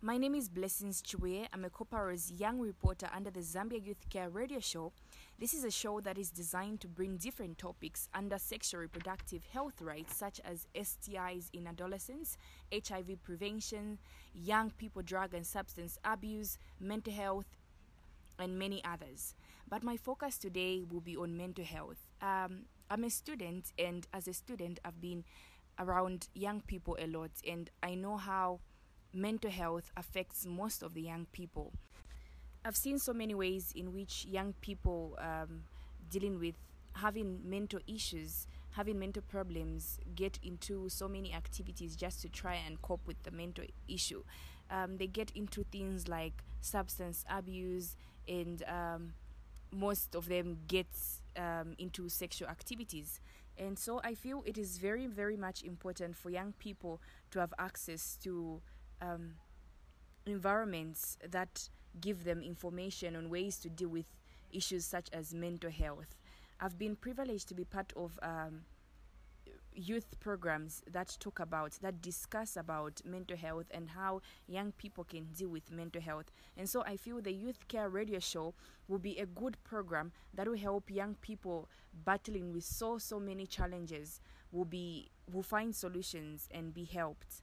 My name is Blessings Chue. I'm a Coparo's young reporter under the Zambia Youth Care Radio Show. This is a show that is designed to bring different topics under sexual reproductive health rights, such as STIs in adolescents, HIV prevention, young people drug and substance abuse, mental health, and many others. But my focus today will be on mental health. Um, I'm a student, and as a student, I've been around young people a lot, and I know how mental health affects most of the young people. I've seen so many ways in which young people um, dealing with having mental issues, having mental problems, get into so many activities just to try and cope with the mental issue. Um, they get into things like substance abuse, and um, most of them get um, into sexual activities. And so I feel it is very, very much important for young people to have access to um, environments that give them information on ways to deal with issues such as mental health. I've been privileged to be part of um, youth programs that talk about that discuss about mental health and how young people can deal with mental health and so i feel the youth care radio show will be a good program that will help young people battling with so so many challenges will be will find solutions and be helped